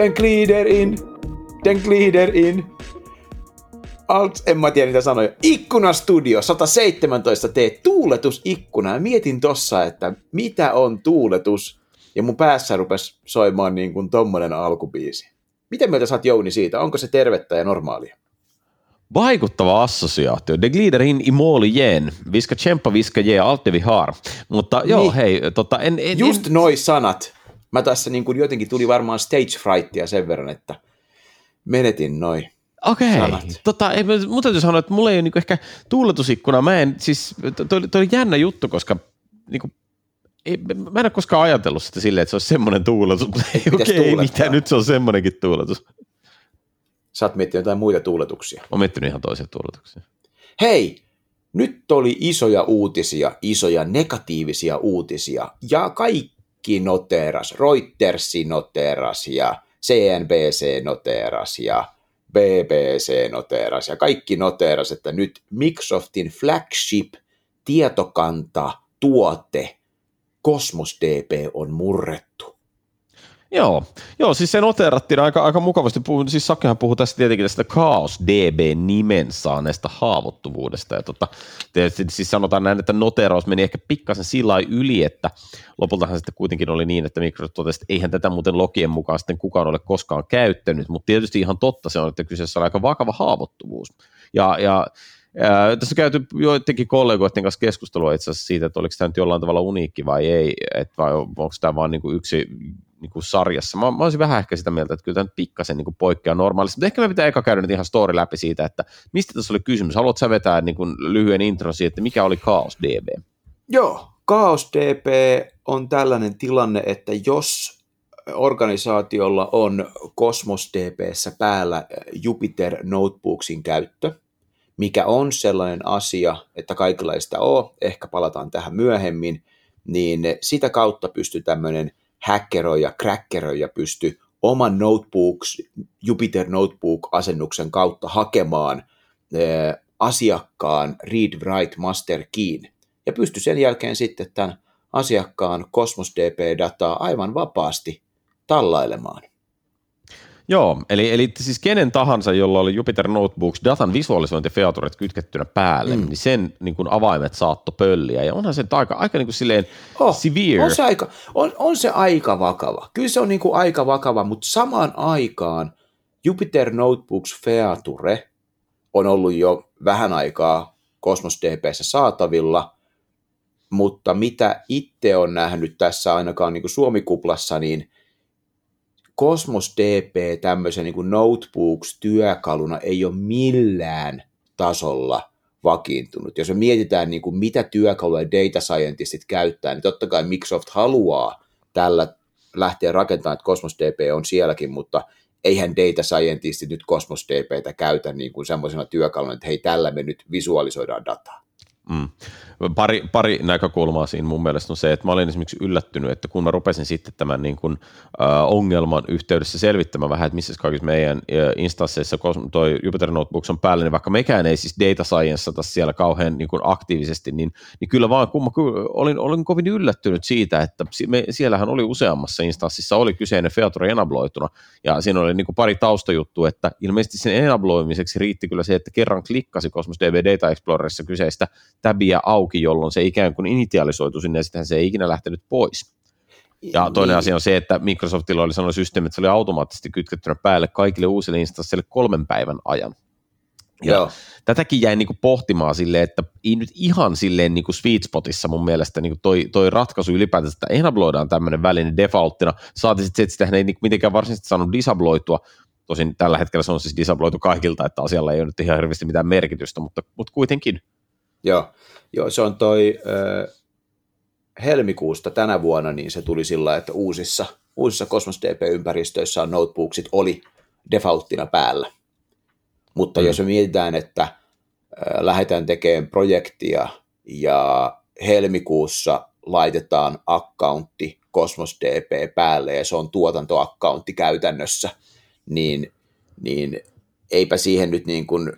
Den glider in, den glider in. Alt, en mä tiedä niitä sanoja. Ikkunastudio 117 tee tuuletusikkuna. Ja mietin tossa, että mitä on tuuletus. Ja mun päässä rupesi soimaan niin kuin tommonen alkubiisi. Miten mieltä saat Jouni siitä? Onko se tervettä ja normaalia? Vaikuttava assosiaatio. De glider in i mål igen. Vi ska kämpa, vi ska ge allt det vi har. Mutta joo, Niin. hei, tota, en, en, Just en, noi sanat. Mä tässä niin kuin jotenkin tuli varmaan stage frightia sen verran, että menetin noi. Okei, sanat. tota, ei, mun täytyy sanoa, että mulla ei ole niinku ehkä tuuletusikkuna, mä en, siis toi, toi oli jännä juttu, koska niinku, ei, mä en ole koskaan ajatellut sitä silleen, että se olisi semmoinen tuuletus, mutta ei, okei, tuulettaa. mitä, nyt se on semmoinenkin tuuletus. Sä oot miettinyt jotain muita tuuletuksia. Mä oon miettinyt ihan toisia tuuletuksia. Hei, nyt oli isoja uutisia, isoja negatiivisia uutisia, ja kaikki noteeras. Reutersi noteeras, ja CNBC noteeras, ja BBC noteeras, ja kaikki noteeras, että nyt Microsoftin flagship tietokanta tuote Cosmos DB on murrettu. Joo, joo, siis se noteerattiin aika, aika mukavasti. Puhun, siis Sakehan puhui tässä tietenkin tästä Chaos DB-nimen saaneesta haavoittuvuudesta. Ja tota, tietysti siis sanotaan näin, että noteraus meni ehkä pikkasen sillä yli, että lopultahan sitten kuitenkin oli niin, että Microsoft totesi, että eihän tätä muuten logien mukaan sitten kukaan ole koskaan käyttänyt, mutta tietysti ihan totta se on, että kyseessä on aika vakava haavoittuvuus. Ja, ja Ää, tässä on käyty joidenkin kollegoiden kanssa keskustelua itse asiassa siitä, että oliko tämä nyt jollain tavalla uniikki vai ei, että vai onko tämä vain niin yksi niin kuin sarjassa. Mä, mä olisin vähän ehkä sitä mieltä, että kyllä tämä pikkasen niin kuin poikkeaa normaalista, mutta ehkä me pitää eka käydä nyt ihan story läpi siitä, että mistä tässä oli kysymys. Haluatko sä vetää niin kuin lyhyen intro siitä, että mikä oli Chaos DB? Joo, Chaos DB on tällainen tilanne, että jos organisaatiolla on Cosmos DBssä päällä Jupyter Notebooksin käyttö, mikä on sellainen asia, että kaikilla ei sitä ole, ehkä palataan tähän myöhemmin, niin sitä kautta pystyy tämmöinen hackeroi crackeroi ja pystyy oman notebooks, Jupyter Notebook-asennuksen kautta hakemaan eh, asiakkaan read-write master keyn ja pystyi sen jälkeen sitten tämän asiakkaan Cosmos DB-dataa aivan vapaasti tallailemaan. Joo, eli, eli siis kenen tahansa, jolla oli Jupyter Notebooks datan visualisointifeaturet kytkettynä päälle, mm. niin sen niin kuin avaimet saatto pölliä. Ja onhan se aika, aika niin kuin silleen Oh, severe. On se, aika, on, on se aika vakava. Kyllä se on niin kuin aika vakava, mutta samaan aikaan Jupyter Notebooks Feature on ollut jo vähän aikaa Cosmos DBssä saatavilla, mutta mitä itse on nähnyt tässä ainakaan niin kuin Suomikuplassa, niin Cosmos DB tämmöisen niin notebooks-työkaluna ei ole millään tasolla vakiintunut. Jos me mietitään, niin kuin mitä työkaluja data scientistit käyttää, niin totta kai Microsoft haluaa tällä lähteä rakentamaan, että Cosmos DB on sielläkin, mutta eihän data scientistit nyt Cosmos DBtä käytä niin kuin semmoisena työkaluna, että hei, tällä me nyt visualisoidaan dataa. Mm. Pari, pari näkökulmaa siinä mun mielestä on se, että mä olin esimerkiksi yllättynyt, että kun mä rupesin sitten tämän niin kuin, äh, ongelman yhteydessä selvittämään vähän, että missä kaikissa meidän äh, instansseissa toi Jupyter Notebooks on päällä, niin vaikka mekään ei siis data science siellä kauhean niin kuin aktiivisesti, niin, niin kyllä vaan kun mä olin, olin kovin yllättynyt siitä, että me, siellähän oli useammassa instanssissa oli kyseinen feature enabloituna, ja siinä oli niin kuin pari taustajuttua, että ilmeisesti sen enabloimiseksi riitti kyllä se, että kerran klikkasi Cosmos DB Data Explorerissa kyseistä tabia auki, jolloin se ikään kuin initialisoitu sinne, ja sitten se ei ikinä lähtenyt pois. Ja toinen Niin. asia on se, että Microsoftilla oli sellainen systeemi, että se oli automaattisesti kytkettynä päälle kaikille uusille instansseille kolmen päivän ajan. Ja Joo. tätäkin jäin niinku pohtimaan silleen, että ei nyt ihan silleen niinku sweet spotissa mun mielestä niinku toi, toi ratkaisu ylipäätänsä, että enabloidaan tämmöinen väline defaulttina, saati sitten se, että sitä ei niinku mitenkään varsinaisesti saanut disabloitua, tosin tällä hetkellä se on siis disabloitu kaikilta, että asialla ei ole nyt ihan hirveästi mitään merkitystä, mutta, mutta kuitenkin. Joo, Joo se on toi ö, helmikuusta tänä vuonna, niin se tuli sillä, että uusissa, uusissa Cosmos DB-ympäristöissä on notebooksit oli defaulttina päällä. Mutta mm. jos me mietitään, että ö, lähdetään tekemään projektia ja helmikuussa laitetaan accountti Cosmos DB päälle ja se on tuotantoaccountti käytännössä, niin, niin eipä siihen nyt niin kuin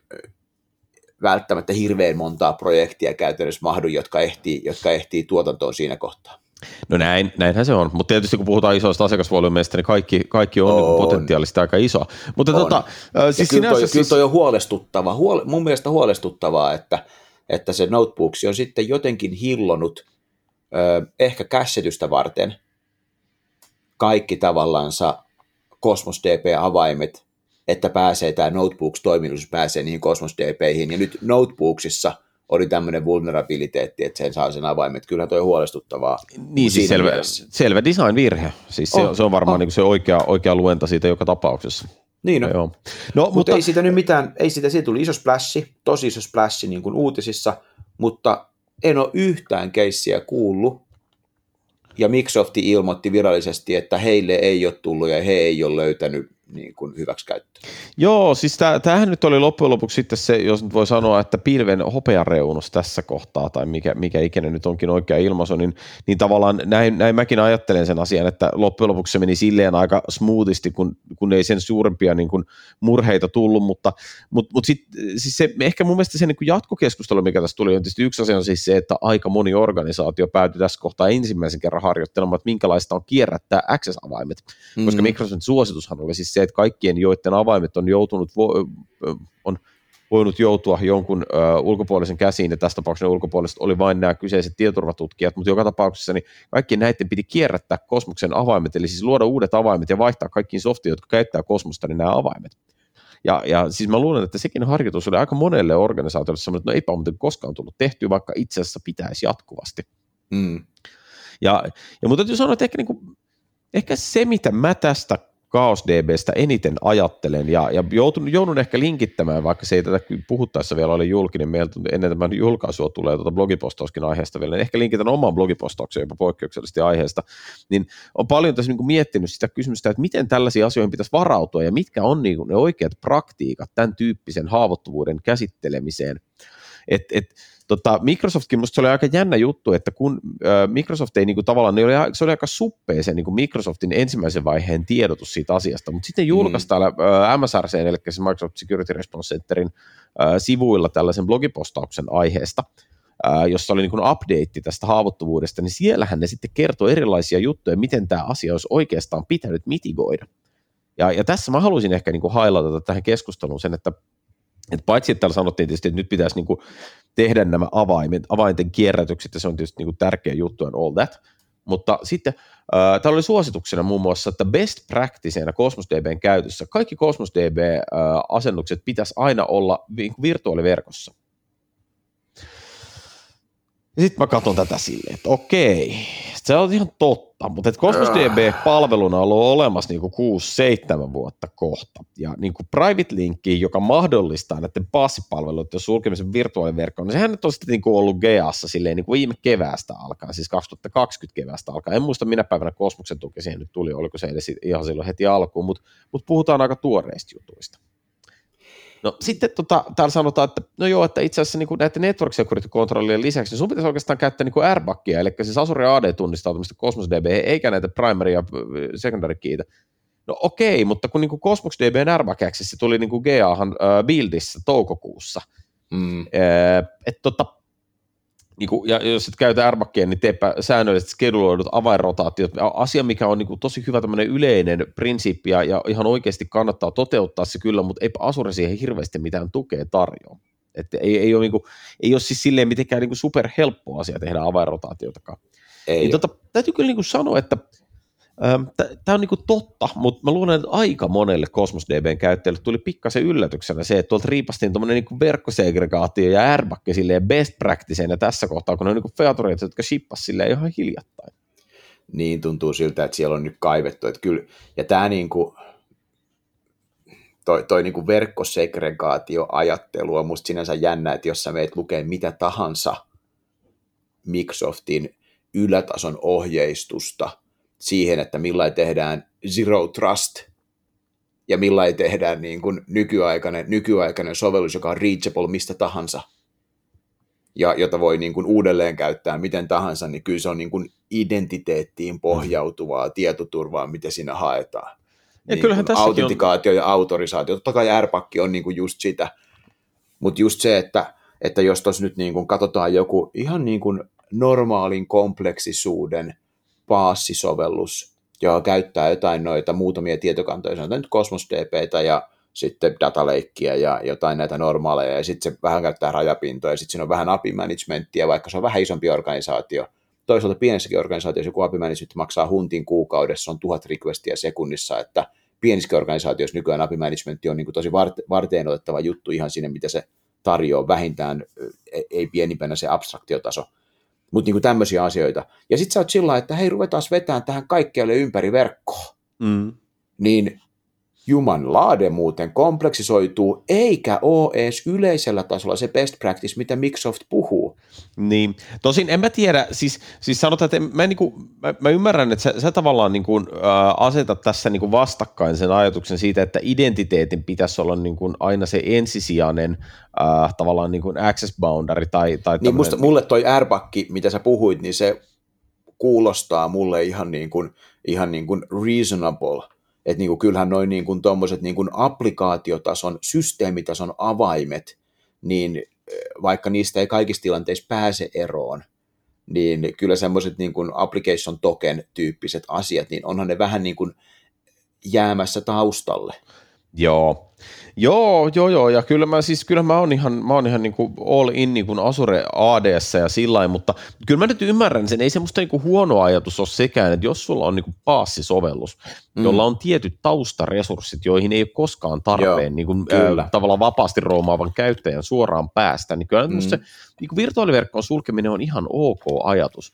välttämättä hirveän montaa projektia käytännössä mahdu, jotka ehtii, jotka ehtii tuotantoon siinä kohtaa. No näin, näinhän se on, mutta tietysti kun puhutaan isoista asiakasvolyymeista, niin kaikki, kaikki on, niin on. Niin potentiaalisesti aika iso. Mutta on. tota, siis kyllä, toi, siis... kyllä toi on huolestuttava, huole, mun mielestä huolestuttavaa, että, että se notebooks on sitten jotenkin hillonut ö, ehkä käsitystä varten kaikki tavallaansa Cosmos DP-avaimet, että pääsee tämä Notebooks-toiminnus, pääsee niihin Cosmos DPihin, ja nyt Notebooksissa oli tämmöinen vulnerabiliteetti, että sen saa sen avaimet. Kyllä toi on huolestuttavaa. Niin, siis selvä, selvä design-virhe. Siis se, se on varmaan oh. niin se oikea, oikea luenta siitä joka tapauksessa. Niin no. Joo. no mutta, mutta, ei siitä nyt mitään, ei siitä, siitä tuli iso splashi, tosi iso splashi niin kuin uutisissa, mutta en ole yhtään keissiä kuullut, ja Microsoft ilmoitti virallisesti, että heille ei ole tullut ja he ei ole löytänyt niin kuin hyväksikäyttöä. Joo, siis tämähän nyt oli loppujen lopuksi sitten se, jos nyt voi sanoa, että pilven hopeareunus tässä kohtaa, tai mikä, mikä ikinä nyt onkin oikea ilmaisu, niin, niin tavallaan näin, näin mäkin ajattelen sen asian, että loppujen lopuksi se meni silleen aika smoothisti, kun, kun ei sen suurempia niin kuin murheita tullut, mutta, mutta, mutta sit, siis se, ehkä mun mielestä se niin kuin jatkokeskustelu, mikä tässä tuli, on tietysti yksi asia on siis se, että aika moni organisaatio päätyi tässä kohtaa ensimmäisen kerran harjoittelemaan, että minkälaista on kierrättää access-avaimet, koska Microsoftin suositushan oli siis se, että kaikkien, joiden avaimet on joutunut, on voinut joutua jonkun ö, ulkopuolisen käsiin, ja tässä tapauksessa ulkopuoliset oli vain nämä kyseiset tietoturvatutkijat, mutta joka tapauksessa niin kaikkien näiden piti kierrättää kosmoksen avaimet, eli siis luoda uudet avaimet ja vaihtaa kaikkiin softia, jotka käyttää kosmosta, niin nämä avaimet. Ja, ja siis mä luulen, että sekin harjoitus oli aika monelle organisaatiolle semmoinen, että no eipä muuten koskaan tullut tehtyä, vaikka itse asiassa pitäisi jatkuvasti. Mm. Ja, ja mutta täytyy sanoa, että ehkä, niin kuin, ehkä se, mitä mä tästä KaosDBstä eniten ajattelen, ja, ja joutun, joudun ehkä linkittämään, vaikka se ei tätä puhuttaessa vielä ole julkinen, meiltä ennen tämän julkaisua tulee tuota blogipostauskin aiheesta vielä, niin ehkä linkitän oman blogipostauksen jopa poikkeuksellisesti aiheesta, niin on paljon tässä niin miettinyt sitä kysymystä, että miten tällaisiin asioihin pitäisi varautua, ja mitkä on niin ne oikeat praktiikat tämän tyyppisen haavoittuvuuden käsittelemiseen, et, et, tota, Microsoftkin musta se oli aika jännä juttu, että kun äh, Microsoft ei niinku, tavallaan, ne oli, se oli aika suppea se niinku Microsoftin ensimmäisen vaiheen tiedotus siitä asiasta, mutta sitten julkaisi mm. täällä äh, MSRC, eli se Microsoft Security Response Centerin äh, sivuilla tällaisen blogipostauksen aiheesta, äh, jossa oli niin kuin update tästä haavoittuvuudesta, niin siellähän ne sitten kertoi erilaisia juttuja, miten tämä asia olisi oikeastaan pitänyt mitigoida. Ja, ja tässä mä haluaisin ehkä niin kuin tähän keskusteluun sen, että et paitsi, että täällä sanottiin tietysti, että nyt pitäisi niin kuin tehdä nämä avaimet, avainten kierrätykset, ja se on tietysti niin kuin tärkeä juttu and all that, mutta sitten äh, täällä oli suosituksena muun muassa, että best practicena Cosmos DBn käytössä kaikki Cosmos DB-asennukset äh, pitäisi aina olla virtuaaliverkossa. Ja sitten mä katson tätä silleen, että okei, se on ihan totta, mutta että Cosmos DB-palveluna on ollut olemassa niinku 6-7 vuotta kohta. Ja niinku Private Linkki, joka mahdollistaa näiden passipalveluiden sulkemisen virtuaaliverkkoon, niin sehän nyt on sitten niinku ollut GEassa silleen niinku viime keväästä alkaen, siis 2020 keväästä alkaen. En muista minä päivänä Kosmoksen tuki siihen nyt tuli, oliko se edes ihan silloin heti alkuun, mutta mut puhutaan aika tuoreista jutuista. No sitten tota, täällä sanotaan, että no joo, että itse asiassa niin näiden network security kontrollien lisäksi niin sun pitäisi oikeastaan käyttää niin airbackia, eli siis Azure AD-tunnistautumista Cosmos DB, eikä näitä primary ja secondary keytä. No okei, mutta kun niin Cosmos DBn airbag access tuli niin GAhan uh, buildissä toukokuussa, mm. Uh, että tota, niin kuin, ja jos et käytä Airbagia, niin teepä säännölliset skeduloidut avainrotaatiot. Asia, mikä on niin kuin, tosi hyvä tämmöinen yleinen prinsiippi ja, ja ihan oikeasti kannattaa toteuttaa se kyllä, mutta eipä Azure siihen hirveästi mitään tukea tarjoa. Että ei, ei, ole, niin kuin, ei ole siis silleen mitenkään niin super helppo asia tehdä avainrotaatiotakaan. Ei. Niin, tota, täytyy kyllä niin kuin sanoa, että Tämä on niinku totta, mutta mä luulen, että aika monelle Cosmos DBn käyttäjälle tuli pikkasen yllätyksenä se, että tuolta riipastiin tuommoinen niinku verkkosegregaatio ja airbakke silleen best practiceenä tässä kohtaa, kun ne on niinku featureita, jotka shippas silleen ihan hiljattain. Niin tuntuu siltä, että siellä on nyt kaivettu. Että kyllä, ja tämä niinku, toi, toi niinku verkkosegregaatioajattelu on musta sinänsä jännä, että jos sä meet lukee mitä tahansa Microsoftin ylätason ohjeistusta – siihen, että millä tehdään Zero Trust ja millä tehdään niin kuin nykyaikainen, nykyaikainen sovellus, joka on reachable mistä tahansa ja jota voi niin kuin uudelleen käyttää miten tahansa, niin kyllä se on niin kuin identiteettiin pohjautuvaa tietoturvaa, mitä siinä haetaan. Ja niin kyllähän autentikaatio on... ja autorisaatio. Totta kai AirPakki on niin kuin just sitä, mutta just se, että, että jos tuossa nyt niin kuin katsotaan joku ihan niin kuin normaalin kompleksisuuden paassisovellus, joka käyttää jotain noita muutamia tietokantoja, sanotaan nyt Cosmos DBtä ja sitten dataleikkiä ja jotain näitä normaaleja, ja sitten se vähän käyttää rajapintoja, ja sitten siinä on vähän API managementtia, vaikka se on vähän isompi organisaatio. Toisaalta pienessäkin organisaatiossa joku API management maksaa huntin kuukaudessa, on tuhat requestia sekunnissa, että pienissäkin organisaatioissa nykyään API management on niin kuin tosi varteen otettava juttu ihan sinne, mitä se tarjoaa vähintään, ei pienimpänä se abstraktiotaso, mutta niin tämmöisiä asioita. Ja sitten sä oot sillä että hei, ruvetaan vetämään tähän kaikkialle ympäri verkkoa. Mm. Niin Juman laade muuten kompleksisoituu, eikä ole edes yleisellä tasolla se best practice, mitä Microsoft puhuu. Niin, tosin en mä tiedä, siis, siis sanotaan, että mä, niin kuin, mä, mä ymmärrän, että sä, sä tavallaan niin kuin, äh, asetat tässä niin kuin vastakkain sen ajatuksen siitä, että identiteetin pitäisi olla niin kuin aina se ensisijainen äh, tavallaan niin kuin access boundary. Tai, tai niin musta, mulle toi airbag, mitä sä puhuit, niin se kuulostaa mulle ihan niin kuin, ihan niin kuin reasonable että niin kuin, kyllähän noin niin kuin, tommoset, niin kuin applikaatiotason, systeemitason avaimet, niin vaikka niistä ei kaikissa tilanteissa pääse eroon, niin kyllä semmoiset niin kuin application token tyyppiset asiat, niin onhan ne vähän niin kuin jäämässä taustalle. Joo, Joo, joo, joo, ja kyllä mä siis, kyllä mä oon ihan, mä oon ihan niin kuin all in niin kuin Azure ADS ja sillä mutta kyllä mä nyt ymmärrän sen, ei semmoista niin kuin huono ajatus ole sekään, että jos sulla on niin kuin paassisovellus, mm. jolla on tietyt taustaresurssit, joihin ei ole koskaan tarpeen joo, niin kuin, ää, tavallaan vapaasti roomaavan käyttäjän suoraan päästä, niin kyllä mm. se niin kuin virtuaaliverkkoon sulkeminen on ihan ok ajatus.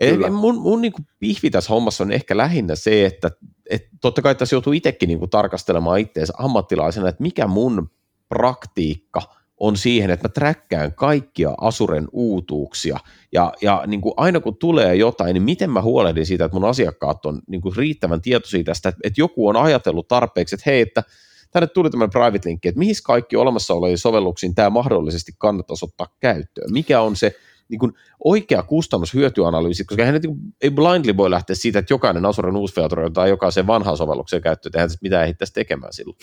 Kyllä. Mun, mun niin pihvi tässä hommassa on ehkä lähinnä se, että et totta kai tässä joutuu itsekin niin tarkastelemaan itseensä ammattilaisena, että mikä mun praktiikka on siihen, että mä träkkään kaikkia Asuren uutuuksia ja, ja niin kuin aina kun tulee jotain, niin miten mä huolehdin siitä, että mun asiakkaat on niin kuin riittävän tietoisia tästä, että, että joku on ajatellut tarpeeksi, että hei, että tänne tuli tämmöinen private linkki, että mihin kaikki olemassa oleviin sovelluksiin tämä mahdollisesti kannattaisi ottaa käyttöön, mikä on se niin kuin oikea kustannushyötyanalyysi, koska eihän niin ei blindly voi lähteä siitä, että jokainen Azuren uusi feature tai jokaisen vanhan sovelluksen käyttö, eihän mitä ehdittäisi tekemään silloin.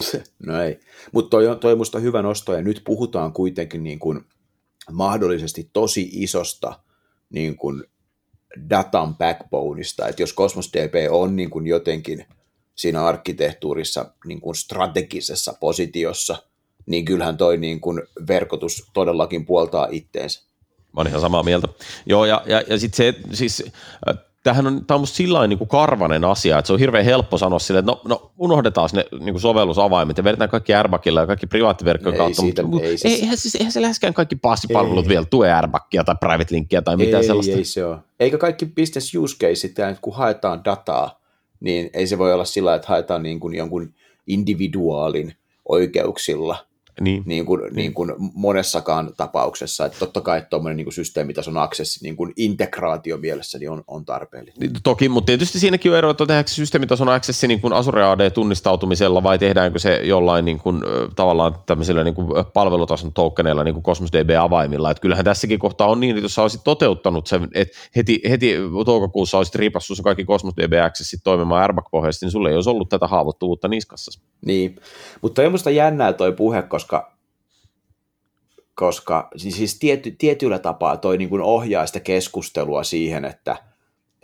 No ei, mutta toi, on, toi on musta hyvä nosto, ja nyt puhutaan kuitenkin niin kuin mahdollisesti tosi isosta niin kuin datan backboneista, että jos Cosmos DB on niin kuin jotenkin siinä arkkitehtuurissa niin kuin strategisessa positiossa, niin kyllähän toi niin kuin verkotus todellakin puoltaa itteensä. Mä olen ihan samaa mieltä. Joo, ja, ja, ja sitten se, siis äh, tämähän on, tämä on musta sillä niin karvanen asia, että se on hirveän helppo sanoa sille, että no, no unohdetaan ne niin sovellusavaimet ja vedetään kaikki Airbagilla ja kaikki privaattiverkkojen kautta, siitä, mutta ei, ei, eihän, siis, eihän se läheskään kaikki passipalvelut ei, vielä tue Airbagia tai private linkia tai mitään ei, sellaista. Ei se ole. Eikä kaikki business use case, kun haetaan dataa, niin ei se voi olla sillä, että haetaan niin kuin jonkun individuaalin oikeuksilla – niin. Niin, kuin, niin. niin kuin monessakaan tapauksessa. Että totta kai tuommoinen niin systeemitason aksessi niin kuin integraatio mielessä niin on, on tarpeellinen. Niin, toki, mutta tietysti siinäkin on ero, että tehdäänkö systeemitason aksessi niin kuin Azure AD-tunnistautumisella vai tehdäänkö se jollain niin kuin, tavallaan tämmöisillä niin kuin palvelutason tokeneilla niin kuin Cosmos DB-avaimilla. Että kyllähän tässäkin kohtaa on niin, että jos sä olisit toteuttanut sen, että heti, heti toukokuussa olisit ripassut kaikki Cosmos DB-aksessit toimimaan Airbag-pohjaisesti, niin sulle ei olisi ollut tätä haavoittuvuutta niskassa. Niin, mutta on musta jännää toi puhe, koska koska, koska siis, siis tiety, tietyllä tapaa toi niin kuin ohjaa sitä keskustelua siihen, että,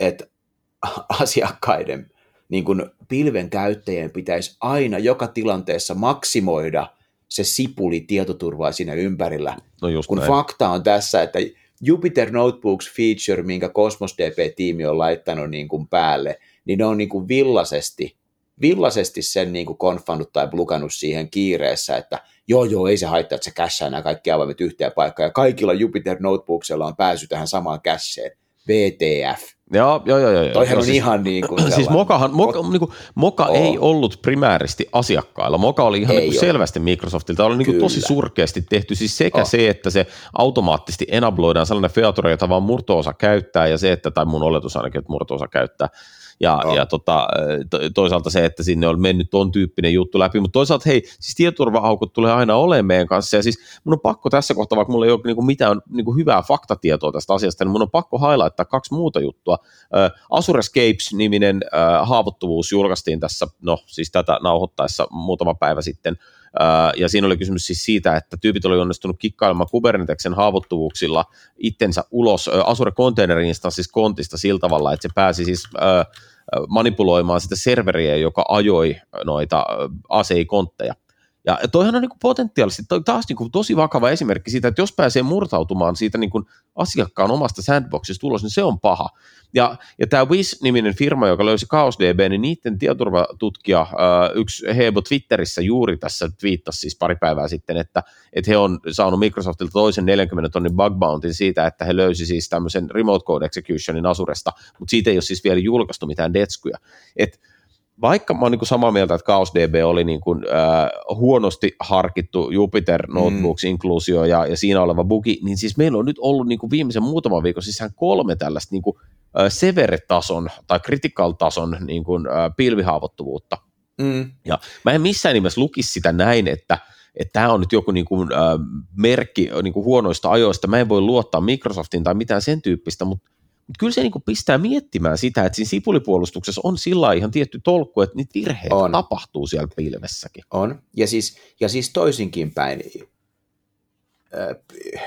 että asiakkaiden niin kuin pilven käyttäjien pitäisi aina joka tilanteessa maksimoida se sipuli tietoturvaa siinä ympärillä. No just kun näin. fakta on tässä, että Jupyter Notebooks feature, minkä Cosmos DB-tiimi on laittanut niin kuin päälle, niin ne on niin kuin villaisesti, villaisesti sen niin kuin konfannut tai blukannut siihen kiireessä, että joo joo, ei se haittaa, että se kässää nämä kaikki avaimet yhteen paikkaan, ja kaikilla Jupyter Notebooksilla on pääsy tähän samaan kässeen, VTF. Joo, joo, joo. joo Toihan on siis, ihan niin kuin Siis Mokahan, Moka, niin kuin, Moka oh. ei ollut primääristi asiakkailla. Moka oli ihan niin kuin selvästi Microsoftilta. Oli niin kuin tosi surkeasti tehty. Siis sekä oh. se, että se automaattisesti enabloidaan sellainen feature, jota vaan murtoosa käyttää, ja se, että, tai mun oletus ainakin, että murtoosa käyttää, ja, oh. ja tota, toisaalta se, että sinne on mennyt ton tyyppinen juttu läpi, mutta toisaalta hei, siis tietoturva-aukot tulee aina olemaan meidän kanssa, ja siis mun on pakko tässä kohtaa, vaikka mulla ei ole niinku mitään niinku hyvää faktatietoa tästä asiasta, niin mun on pakko highlighttaa kaksi muuta juttua. Uh, Azure Escapes-niminen uh, haavoittuvuus julkaistiin tässä, no siis tätä nauhoittaessa muutama päivä sitten, ja siinä oli kysymys siis siitä, että tyypit oli onnistunut kikkailemaan Kubernetesen haavoittuvuuksilla itsensä ulos Azure Container Instances kontista sillä tavalla, että se pääsi siis manipuloimaan sitä serveriä, joka ajoi noita ACI-kontteja. Ja toihan on niin kuin potentiaalisesti toi taas niin kuin tosi vakava esimerkki siitä, että jos pääsee murtautumaan siitä niin kuin asiakkaan omasta sandboxista ulos, niin se on paha. Ja, ja tämä Wiz-niminen firma, joka löysi ChaosDB, niin niiden tietoturvatutkija, yksi Hebo Twitterissä juuri tässä twiittasi siis pari päivää sitten, että, että he on saanut Microsoftilta toisen 40 tonnin bug bountin siitä, että he löysi siis tämmöisen remote code executionin Asuresta, mutta siitä ei ole siis vielä julkaistu mitään detskuja. Että vaikka mä oon niin samaa mieltä, että ChaosDB oli niin kuin, äh, huonosti harkittu Jupyter mm. Notebooks-inkluusio ja, ja siinä oleva bugi, niin siis meillä on nyt ollut niin kuin viimeisen muutaman viikon sisään kolme tällaista niin kuin, äh, severe-tason tai critical-tason niin kuin, äh, pilvihaavoittuvuutta. Mm. Ja mä en missään nimessä lukisi sitä näin, että että tämä on nyt joku niin kuin, äh, merkki niin kuin huonoista ajoista, mä en voi luottaa Microsoftiin tai mitään sen tyyppistä, mutta mutta kyllä se niin kuin pistää miettimään sitä, että siinä sipulipuolustuksessa on sillä ihan tietty tolkku, että niitä virheitä on. tapahtuu siellä pilvessäkin. On, ja siis, ja siis toisinkin päin.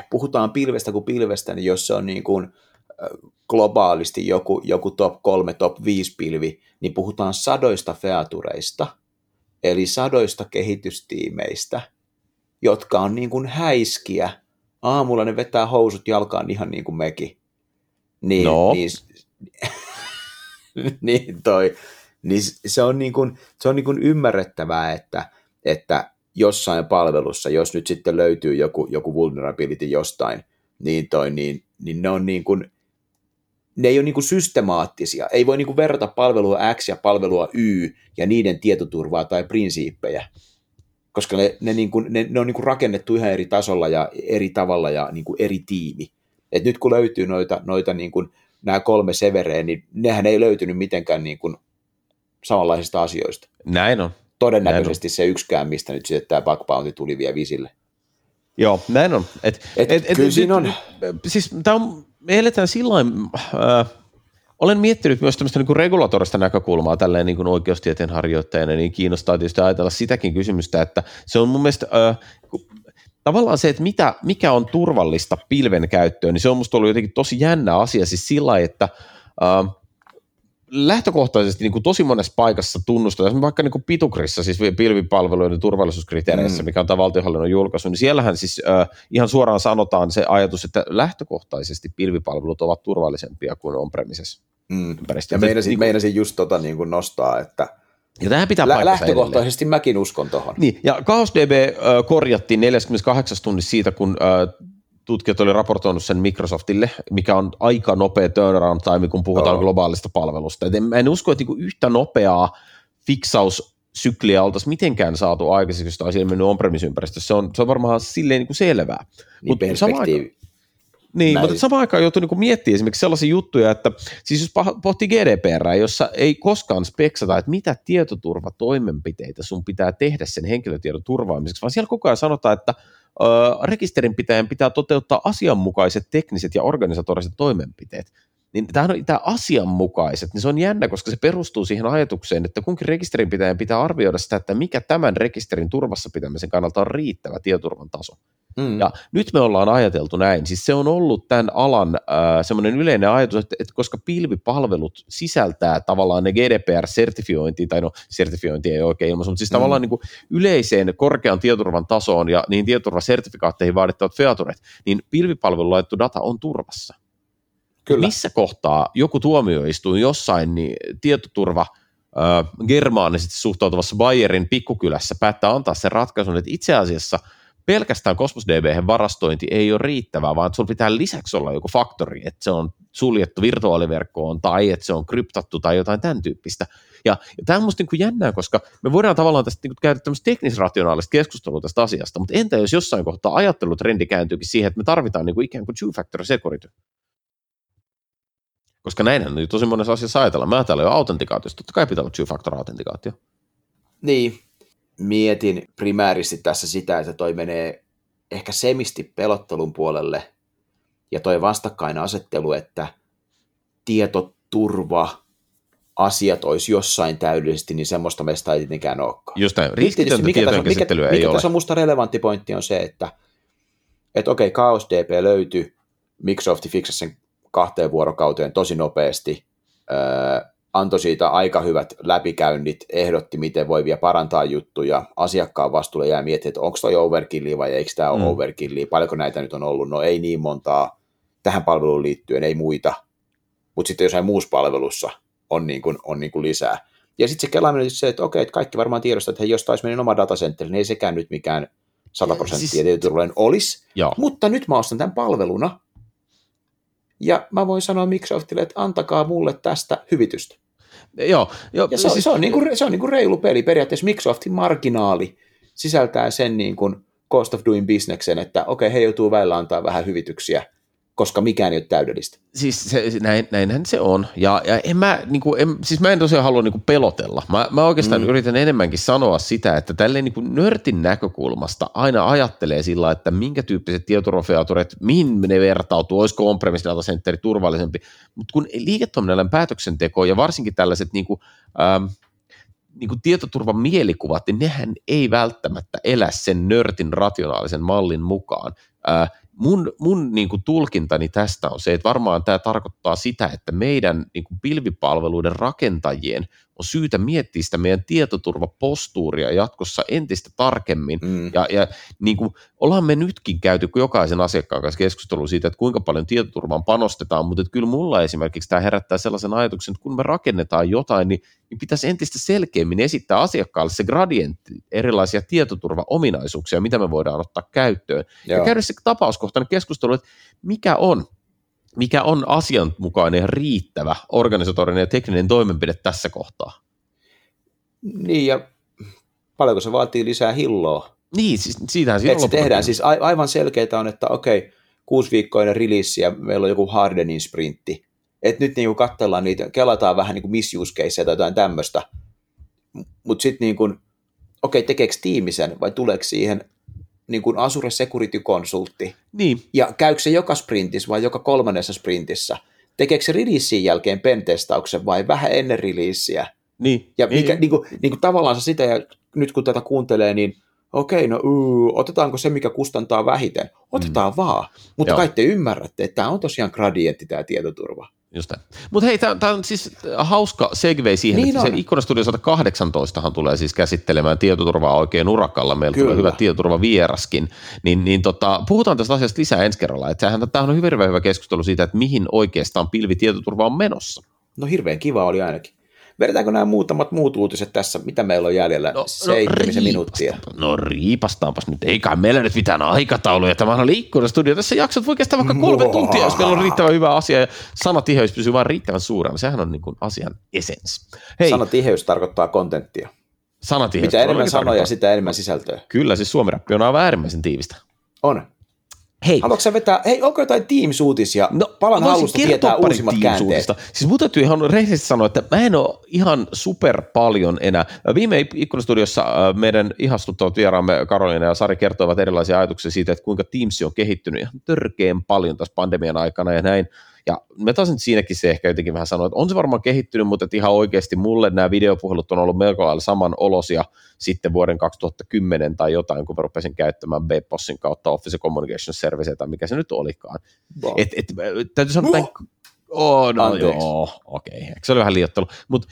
Puhutaan pilvestä kuin pilvestä, niin jos se on niin kuin globaalisti joku, joku top 3, top 5 pilvi, niin puhutaan sadoista featureista, eli sadoista kehitystiimeistä, jotka on niin kuin häiskiä. Aamulla ne vetää housut jalkaan ihan niin kuin mekin niin, no. niin, niin, toi, niin se on, niin kuin, se on niin kuin ymmärrettävää, että, että jossain palvelussa, jos nyt sitten löytyy joku, joku vulnerability jostain, niin, toi, niin, niin ne on niin kuin, ne ei ole niin kuin systemaattisia. Ei voi niin kuin verrata palvelua X ja palvelua Y ja niiden tietoturvaa tai prinsiippejä, koska ne, ne, niin kuin, ne, ne on niin kuin rakennettu ihan eri tasolla ja eri tavalla ja niin kuin eri tiimi. Et nyt kun löytyy noita, noita niin kuin, nämä kolme severeä, niin nehän ei löytynyt mitenkään niin kuin samanlaisista asioista. Näin on. Todennäköisesti näin on. se yksikään, mistä nyt sitten tämä bug bounty tuli vielä visille. Joo, näin on. Et, et, et, kyllä et, siinä on. Siis tämä on, me eletään silloin, äh, olen miettinyt myös tämmöistä niin regulatorista näkökulmaa tälleen niin kuin oikeustieteen harjoittajana, niin kiinnostaa tietysti ajatella sitäkin kysymystä, että se on mun mielestä, äh, tavallaan se, että mitä, mikä on turvallista pilven käyttöön, niin se on musta ollut jotenkin tosi jännä asia, siis sillä että äh, lähtökohtaisesti niin kuin tosi monessa paikassa tunnustetaan, vaikka niin kuin Pitukrissa, siis pilvipalveluiden turvallisuuskriteereissä, mm. mikä on tämä valtionhallinnon julkaisu, niin siellähän siis äh, ihan suoraan sanotaan se ajatus, että lähtökohtaisesti pilvipalvelut ovat turvallisempia kuin on-premises mm. Ja meinasin, niin meinasin just tota niin kuin nostaa, että – ja tähän pitää Lä- Lähtökohtaisesti edelleen. mäkin uskon tuohon. Niin, ja ChaosDB äh, korjattiin 48 tunnissa siitä, kun äh, tutkijat oli raportoinut sen Microsoftille, mikä on aika nopea turnaround time, kun puhutaan oh. globaalista palvelusta. Et en, en usko, että niinku yhtä nopeaa fiksaussykliä oltaisiin mitenkään saatu aikaiseksi, jos olisi ilmennyt on-premise-ympäristössä. Se on, se on varmaan silleen niinku selvää. Niin Mut perspektiivi. Niin, Näin. mutta samaan aikaan joutuu niin miettimään esimerkiksi sellaisia juttuja, että siis jos pohtii GDPR, jossa ei koskaan speksata, että mitä tietoturvatoimenpiteitä sun pitää tehdä sen henkilötiedon turvaamiseksi, vaan siellä koko ajan sanotaan, että ö, rekisterinpitäjän pitää toteuttaa asianmukaiset tekniset ja organisatoriset toimenpiteet niin tämä, on, tämä asianmukaiset, niin se on jännä, koska se perustuu siihen ajatukseen, että kunkin rekisterinpitäjän pitää arvioida sitä, että mikä tämän rekisterin turvassa pitämisen kannalta on riittävä tietoturvan taso. Mm. Ja nyt me ollaan ajateltu näin, siis se on ollut tämän alan äh, semmoinen yleinen ajatus, että, että koska pilvipalvelut sisältää tavallaan ne GDPR-sertifiointi, tai no sertifiointi ei oikein ilmaisu, mutta siis mm. tavallaan niin kuin yleiseen korkean tietoturvan tasoon ja niihin tietoturvasertifikaatteihin vaadittavat featuret, niin pilvipalvelu laittu data on turvassa. Kyllä. Missä kohtaa joku tuomioistuin jossain niin tietoturva äh, germaanisesti suhtautuvassa Bayerin pikkukylässä päättää antaa sen ratkaisun, että itse asiassa pelkästään Cosmos DB varastointi ei ole riittävää, vaan sinulla pitää lisäksi olla joku faktori, että se on suljettu virtuaaliverkkoon tai että se on kryptattu tai jotain tämän tyyppistä. Ja, ja tämä on minusta niin jännää, koska me voidaan tavallaan tästä niin käydä tämmöistä teknisrationaalista keskustelua tästä asiasta, mutta entä jos jossain kohtaa ajattelutrendi kääntyykin siihen, että me tarvitaan niin kuin ikään kuin two-factor security. Koska näinhän nyt tosi monessa asiassa ajatellaan. Mä ajattelen jo autentikaatiosta, totta kai pitää olla two-factor autentikaatio. Niin, mietin primääristi tässä sitä, että toi menee ehkä semisti pelottelun puolelle ja toi vastakkainasettelu, että tietoturva asiat olisi jossain täydellisesti, niin semmoista meistä ei tietenkään olekaan. Just näin, riskitöntä tietojen käsittelyä mikä, ei mikä ole. tässä on musta relevantti pointti on se, että että okei, Chaos DB löytyi, Microsoft fiksasi sen kahteen vuorokauteen tosi nopeasti, öö, antoi siitä aika hyvät läpikäynnit, ehdotti, miten voi vielä parantaa juttuja, asiakkaan vastuulle jää miettiä, että onko toi overkilli vai eikö tämä ole mm. overkilli, paljonko näitä nyt on ollut, no ei niin montaa, tähän palveluun liittyen ei muita, mutta sitten jossain muussa palvelussa on, niin kuin, on niin kuin lisää. Ja sitten se kelaaminen se, että okei, että kaikki varmaan tiedostaa, että hei, jos taisi mennä oma datacenteri, niin ei sekään nyt mikään 100 prosenttia siis, tietoturvallinen olisi, Joo. mutta nyt mä ostan tämän palveluna, ja mä voin sanoa Microsoftille, että antakaa mulle tästä hyvitystä. Joo, jo, ja se, siis, se on, niin kuin, se on niin kuin reilu peli. Periaatteessa Microsoftin marginaali sisältää sen niin kuin cost of doing businessen, että okei, he joutuu välillä antaa vähän hyvityksiä, koska mikään ei ole täydellistä. Siis se, näin, näinhän se on. Ja, ja en mä, niin kuin, en, siis mä en tosiaan halua niin kuin pelotella. Mä, mä oikeastaan mm. yritän enemmänkin sanoa sitä, että tälleen niin kuin nörtin näkökulmasta aina ajattelee sillä, että minkä tyyppiset tietoturvafeaturit, mihin ne vertautuu, olisiko on-premise datacenteri turvallisempi. Mutta kun liiketoiminnallinen päätöksenteko ja varsinkin tällaiset niin kuin, ähm, niin kuin tietoturvan mielikuvat, niin nehän ei välttämättä elä sen nörtin rationaalisen mallin mukaan. Äh, mun, mun niin kuin tulkintani tästä on se, että varmaan tämä tarkoittaa sitä, että meidän niin kuin pilvipalveluiden rakentajien on syytä miettiä sitä meidän tietoturvapostuuria jatkossa entistä tarkemmin. Mm. Ja, ja niin kuin, ollaan me nytkin käyty jokaisen asiakkaan kanssa keskustelua siitä, että kuinka paljon tietoturvaan panostetaan, mutta että kyllä mulla esimerkiksi tämä herättää sellaisen ajatuksen, että kun me rakennetaan jotain, niin, niin pitäisi entistä selkeämmin esittää asiakkaalle se gradientti, erilaisia tietoturvaominaisuuksia, mitä me voidaan ottaa käyttöön. Joo. Ja käydä se tapauskohtainen keskustelu, että mikä on mikä on asianmukainen ja riittävä organisatorinen ja tekninen toimenpide tässä kohtaa? Niin, ja paljonko se vaatii lisää hilloa? Niin, siis siitähän siinä se tehdään. Siis a- aivan selkeää on, että okei, kuusi viikkoinen release ja meillä on joku hardening sprintti. Että nyt niin katsellaan niitä, kelataan vähän niin kuin misuse tai jotain tämmöistä. Mutta sitten niin kuin, okei, tekeekö tiimi sen vai tuleeko siihen niin kuin Azure Security-konsultti. Niin. Ja käykö se joka sprintissä vai joka kolmannessa sprintissä? Tekeekö se releasein jälkeen pentestauksen vai vähän ennen releaseä? Niin. Ja mikä, niin. Niin kuin, niin kuin tavallaan sitä, ja nyt kun tätä kuuntelee, niin okei, no uu, otetaanko se, mikä kustantaa vähiten? Otetaan mm. vaan. Mutta Joo. kai te ymmärrätte, että tämä on tosiaan gradientti tämä tietoturva. Just Mutta hei, tämä on siis hauska segway siihen, niin että on. se Ikkonastudio 118 tulee siis käsittelemään tietoturvaa oikein urakalla. Meillä Kyllä. tulee hyvä tietoturvavieraskin. Niin, niin tota, puhutaan tästä asiasta lisää ensi kerralla. Tämä on hyvin hyvä keskustelu siitä, että mihin oikeastaan pilvitietoturva on menossa. No hirveän kiva oli ainakin. Vedetäänkö nämä muutamat muut uutiset tässä, mitä meillä on jäljellä? No, Seitsemisen no, minuuttia. No riipastaanpas nyt. Ei kai meillä nyt mitään aikatauluja. Tämä on liikkunut studio. Tässä jaksot voi kestää vaikka kolme Mua. tuntia, jos meillä on riittävän hyvä asia ja sanatiheys pysyy vain riittävän suurena. Sehän on niin kuin asian essens. Hei. Sanatiheys tarkoittaa kontenttia. Sanatiheys. Mitä enemmän sanoja, sitä enemmän sisältöä. Kyllä, siis suomirappi on aivan äärimmäisen tiivistä. On. Hei. Haluatko vetää, hei, onko jotain Teams-uutisia? No, Palan halusta tietää uusimmat käänteet. Siis mun täytyy ihan rehellisesti sanoa, että mä en ole ihan super paljon enää. Viime ikkunastudiossa äh, meidän ihastuttavat vieraamme Karolina ja Sari kertoivat erilaisia ajatuksia siitä, että kuinka Teams on kehittynyt ihan törkeän paljon tässä pandemian aikana ja näin. Ja mä taisin siinäkin se ehkä jotenkin vähän sanoa, että on se varmaan kehittynyt, mutta ihan oikeasti mulle nämä videopuhelut on ollut melko lailla saman olosia sitten vuoden 2010 tai jotain, kun mä rupesin käyttämään BPOSin kautta Office Communication Service tai mikä se nyt olikaan. Wow. Et, et, täytyy sanoa, että Oh, no Anteeksi. joo, okei. Okay. Se oli vähän liiottelu. Mutta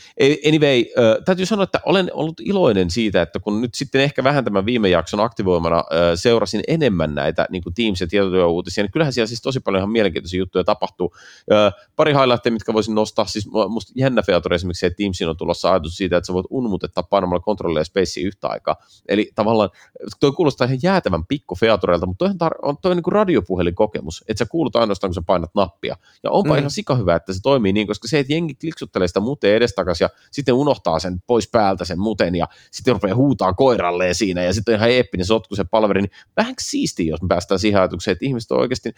anyway, äh, täytyy sanoa, että olen ollut iloinen siitä, että kun nyt sitten ehkä vähän tämän viime jakson aktivoimana äh, seurasin enemmän näitä niin kuin Teams- ja tietotyöuutisia, niin kyllähän siellä siis tosi paljon ihan mielenkiintoisia juttuja tapahtuu. Äh, pari highlightteja, mitkä voisin nostaa, siis musta jännä feature esimerkiksi se, että Teamsin on tulossa ajatus siitä, että sä voit unmutettaa painamalla kontrollia ja spacea yhtä aikaa. Eli tavallaan toi kuulostaa ihan jäätävän pikku featureilta, mutta toihan tar- on toi niin kuin radiopuhelin kokemus, että sä kuulut ainoastaan, kun sä painat nappia. Ja onpa mm. ihan sika hyvä, että se toimii niin, koska se, että jengi kliksuttelee sitä muteen edestakaisin ja sitten unohtaa sen pois päältä sen muten ja sitten rupeaa huutaa koiralleen siinä ja sitten on ihan eeppinen sotku se palveri, niin vähän siistiä, jos me päästään siihen ajatukseen, että ihmiset on oikeasti,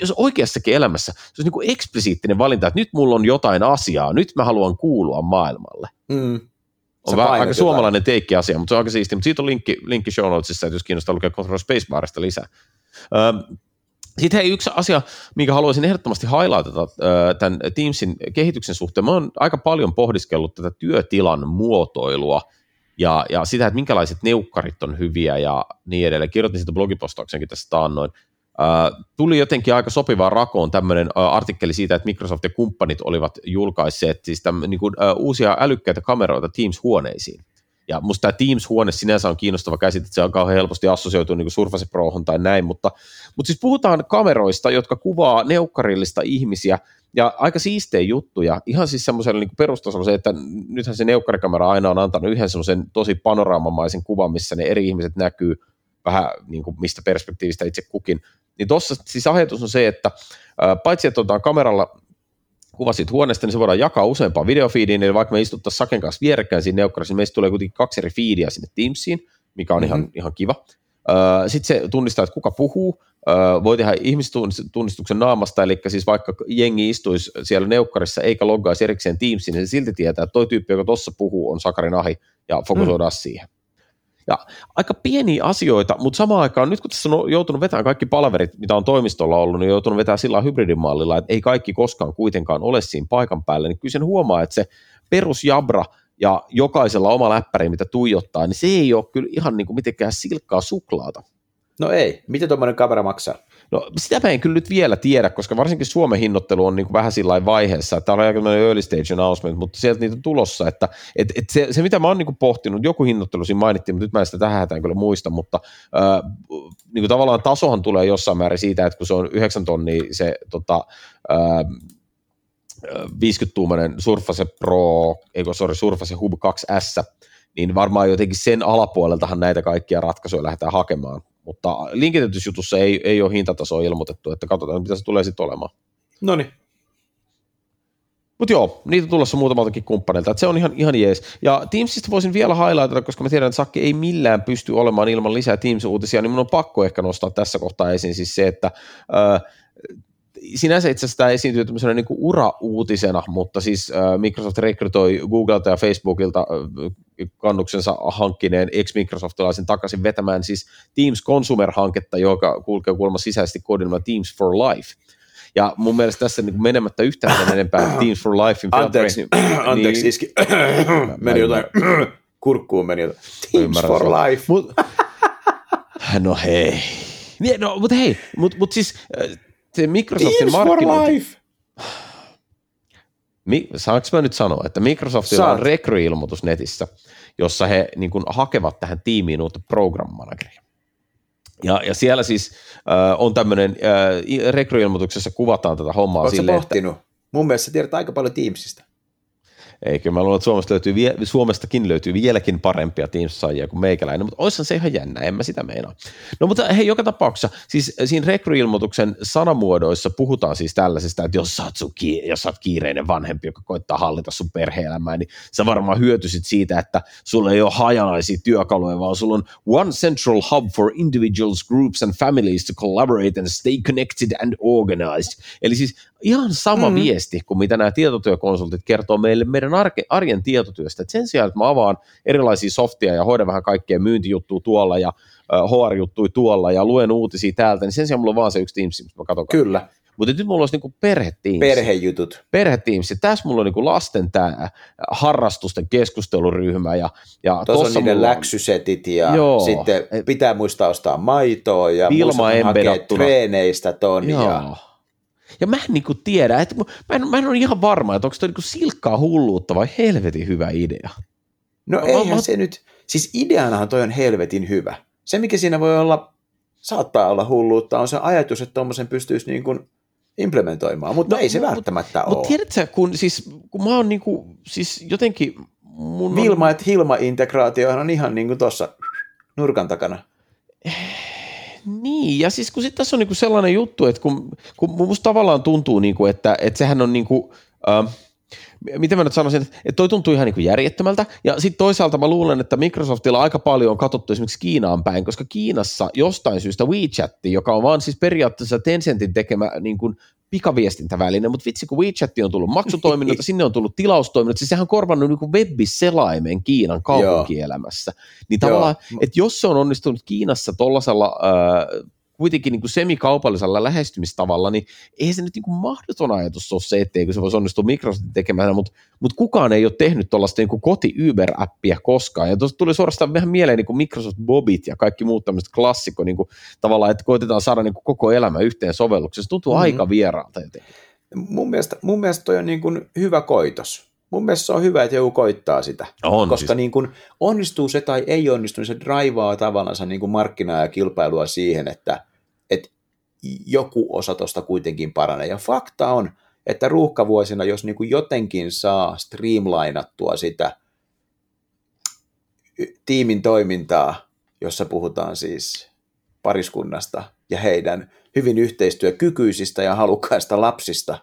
jos oikeassakin elämässä, se olisi niin kuin eksplisiittinen valinta, että nyt mulla on jotain asiaa, nyt mä haluan kuulua maailmalle. Mm. On vähän aika suomalainen teikki asia, mutta se on aika siistiä. Mutta siitä on linkki, linkki show notesissa, että jos kiinnostaa lukea Control Spacebarista lisää. Öm, Sitten hei, yksi asia, minkä haluaisin ehdottomasti highlightata tämän Teamsin kehityksen suhteen. Mä oon aika paljon pohdiskellut tätä työtilan muotoilua ja, ja sitä, että minkälaiset neukkarit on hyviä ja niin edelleen. Kirjoitin sitä blogipostauksenkin tässä taannoin. Tuli jotenkin aika sopivaa rakoon tämmöinen artikkeli siitä, että Microsoft ja kumppanit olivat julkaisseet siis tämän, niin kuin, uusia älykkäitä kameroita Teams-huoneisiin. Ja musta tämä Teams-huone sinänsä on kiinnostava käsite, se on kauhean helposti assosioitu niin Surface Prohon tai näin, mutta, mutta siis puhutaan kameroista, jotka kuvaa neukkarillista ihmisiä, ja aika siistejä juttuja, ihan siis semmoisella niin perustasolla se, että nythän se neukkarikamera aina on antanut yhden semmoisen tosi panoraamamaisen kuvan, missä ne eri ihmiset näkyy vähän niin kuin mistä perspektiivistä itse kukin. Niin tuossa siis ajatus on se, että paitsi että otetaan kameralla kuvasit huoneesta, niin se voidaan jakaa useampaan videofiidiin, eli vaikka me istuttaisiin Saken kanssa vierekkäin siinä neukkarissa, niin meistä tulee kuitenkin kaksi eri fiidiä sinne Teamsiin, mikä on mm-hmm. ihan, ihan kiva. Sitten se tunnistaa, että kuka puhuu, voi tehdä ihmistunnistuksen naamasta, eli siis vaikka jengi istuisi siellä neukkarissa eikä loggaisi erikseen Teamsiin, niin se silti tietää, että toi tyyppi, joka tuossa puhuu, on Sakarin ahi, ja fokusoidaan mm. siihen. Ja aika pieniä asioita, mutta samaan aikaan nyt kun tässä on joutunut vetämään kaikki palaverit, mitä on toimistolla ollut, niin on joutunut vetämään sillä hybridimallilla, että ei kaikki koskaan kuitenkaan ole siinä paikan päällä, niin kyllä sen huomaa, että se perusjabra ja jokaisella oma läppäri, mitä tuijottaa, niin se ei ole kyllä ihan niin kuin mitenkään silkkaa suklaata. No ei. Miten tuommoinen kamera maksaa? No sitä en kyllä nyt vielä tiedä, koska varsinkin Suomen hinnoittelu on niin kuin vähän sillä vaiheessa, että tämä on aika early stage announcement, mutta sieltä niitä on tulossa, että et, et se, se, mitä mä oon niin kuin pohtinut, joku hinnoittelu siinä mainittiin, mutta nyt mä en sitä tähän hätään kyllä muista, mutta äh, niin kuin tavallaan tasohan tulee jossain määrin siitä, että kun se on 9 tonnia se tota, äh, 50-tuumainen Surface Pro, eikö sorry, Surface Hub 2S, niin varmaan jotenkin sen alapuoleltahan näitä kaikkia ratkaisuja lähdetään hakemaan. Mutta linkitysjutussa ei, ei ole hintatasoa ilmoitettu, että katsotaan, mitä se tulee sitten olemaan. No niin. Mutta joo, niitä tulossa muutamaltakin kumppaneilta, että se on ihan, ihan jees. Ja Teamsista voisin vielä highlightata, koska mä tiedän, että Sakki ei millään pysty olemaan ilman lisää Teams-uutisia, niin mun on pakko ehkä nostaa tässä kohtaa esiin siis se, että äh, sinänsä itse asiassa tämä esiintyy tämmöisenä niin kuin ura-uutisena, mutta siis äh, Microsoft rekrytoi Googlelta ja Facebookilta äh, kannuksensa hankkineen ex-Microsoftilaisen takaisin vetämään siis Teams Consumer-hanketta, joka kulkee kuulemma sisäisesti koodinilla Teams for Life. Ja mun mielestä tässä niin menemättä yhtään sen enempää Teams for Life. Anteeksi, niin, anteeksi niin, iski. meni jotain, kurkkuun meni jotain. Teams for Life. Mut, no hei. No, mutta hei, mutta mut siis se Microsoftin Teams markkinointi... for life! Mi- saanko mä nyt sanoa, että Microsoftilla Saat. on rekryilmoitus netissä, jossa he niin kuin, hakevat tähän tiimiin uutta program manageria. Ja, ja siellä siis äh, on tämmöinen, äh, rekryilmoituksessa kuvataan tätä hommaa Oletko silleen, pohtinut? Että... Mun mielestä tiedät aika paljon Teamsista. Eikö mä luulen, että Suomesta löytyy Suomestakin löytyy vieläkin parempia Teams-saajia kuin meikäläinen, mutta olisihan se ihan jännä, en mä sitä meinaa. No mutta hei, joka tapauksessa, siis siinä rekryilmoituksen sanamuodoissa puhutaan siis tällaisesta, että jos sä oot, sun, jos sä oot kiireinen vanhempi, joka koittaa hallita sun perhe-elämää, niin sä varmaan hyötyisit siitä, että sulla ei ole hajanaisia työkaluja, vaan sulla on one central hub for individuals, groups and families to collaborate and stay connected and organized. Eli siis ihan sama mm. viesti kuin mitä nämä tietotyökonsultit kertoo meille meidän arke, arjen tietotyöstä. Et sen sijaan, että mä avaan erilaisia softia ja hoidan vähän kaikkea myyntijuttua tuolla ja uh, HR-juttuja tuolla ja luen uutisia täältä, niin sen sijaan mulla on vaan se yksi Teams, mistä mä katson Kyllä. Mutta nyt mulla olisi niinku perhetiimsi. Perhejutut. Perhetiimsi. Tässä mulla on niinku lasten tämä harrastusten keskusteluryhmä. Ja, ja Tuossa on niiden läksysetit ja Joo. sitten pitää muistaa ostaa maitoa ja Ilma hakea treeneistä ton. Joo. Ja ja mä en niinku tiedä, että mä en, mä en ole ihan varma, että onko toi niinku silkkaa hulluutta vai helvetin hyvä idea. No mä, eihän mä... se nyt, siis ideanahan toi on helvetin hyvä. Se mikä siinä voi olla, saattaa olla hulluutta, on se ajatus, että tuommoisen pystyisi niin kuin implementoimaan, mutta no, ei se mut, välttämättä mut, ole. Mutta tiedätkö, kun, siis, kun mä oon niinku, siis jotenkin... Mun Vilma, on... että Hilma-integraatiohan on ihan niin kuin tuossa nurkan takana. Niin, ja siis kun sitten tässä on niinku sellainen juttu, että kun, kun musta tavallaan tuntuu, niinku, että, että sehän on niinku, äh, miten mä nyt sanoisin, että toi tuntuu ihan niin järjettömältä, ja sitten toisaalta mä luulen, että Microsoftilla aika paljon on katsottu esimerkiksi Kiinaan päin, koska Kiinassa jostain syystä WeChat, joka on vaan siis periaatteessa Tencentin tekemä niin kuin pikaviestintäväline, mutta vitsi kun WeChat on tullut maksutoiminnot, sinne on tullut tilaustoiminnot, siis sehän on korvannut niin web-selaimen Kiinan kaupunkielämässä. Niin tavallaan, että jos se on onnistunut Kiinassa tuollaisella äh, kuitenkin niin kuin semikaupallisella lähestymistavalla, niin ei se nyt niin kuin mahdoton ajatus ole se, etteikö se voisi onnistua Microsoftin tekemään, mutta, mutta kukaan ei ole tehnyt tuollaista niin koti-Uber-appia koskaan. Ja tuossa tuli suorastaan vähän mieleen niin kuin Microsoft Bobit ja kaikki muut tämmöiset klassikko, niin kuin, tavallaan, että koitetaan saada niin kuin koko elämä yhteen sovellukseen. Se tuntuu mm-hmm. aika vieraalta jotenkin. Mun mielestä, mun mielestä toi on niin kuin hyvä koitos mun mielestä se on hyvä, että joku koittaa sitä. On, koska siis. niin kun onnistuu se tai ei onnistu, niin se draivaa tavallaan niin markkinaa ja kilpailua siihen, että, että joku osa tuosta kuitenkin paranee. Ja fakta on, että ruuhkavuosina, jos niin kuin jotenkin saa streamlainattua sitä tiimin toimintaa, jossa puhutaan siis pariskunnasta ja heidän hyvin yhteistyökykyisistä ja halukkaista lapsista,